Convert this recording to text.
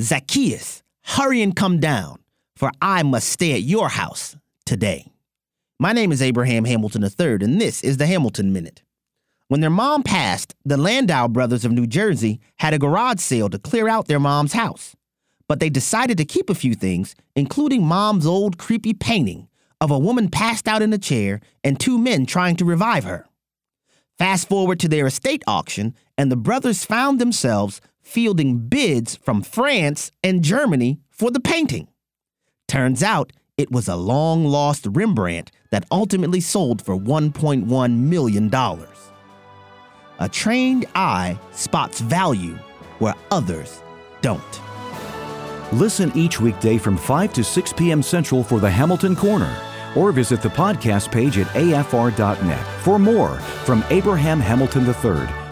Zacchaeus, hurry and come down, for I must stay at your house today. My name is Abraham Hamilton III, and this is the Hamilton Minute. When their mom passed, the Landau brothers of New Jersey had a garage sale to clear out their mom's house. But they decided to keep a few things, including mom's old creepy painting of a woman passed out in a chair and two men trying to revive her. Fast forward to their estate auction, and the brothers found themselves fielding bids from France and Germany for the painting. Turns out it was a long lost Rembrandt that ultimately sold for $1.1 million. A trained eye spots value where others don't. Listen each weekday from 5 to 6 p.m. Central for the Hamilton Corner or visit the podcast page at afr.net for more from Abraham Hamilton III,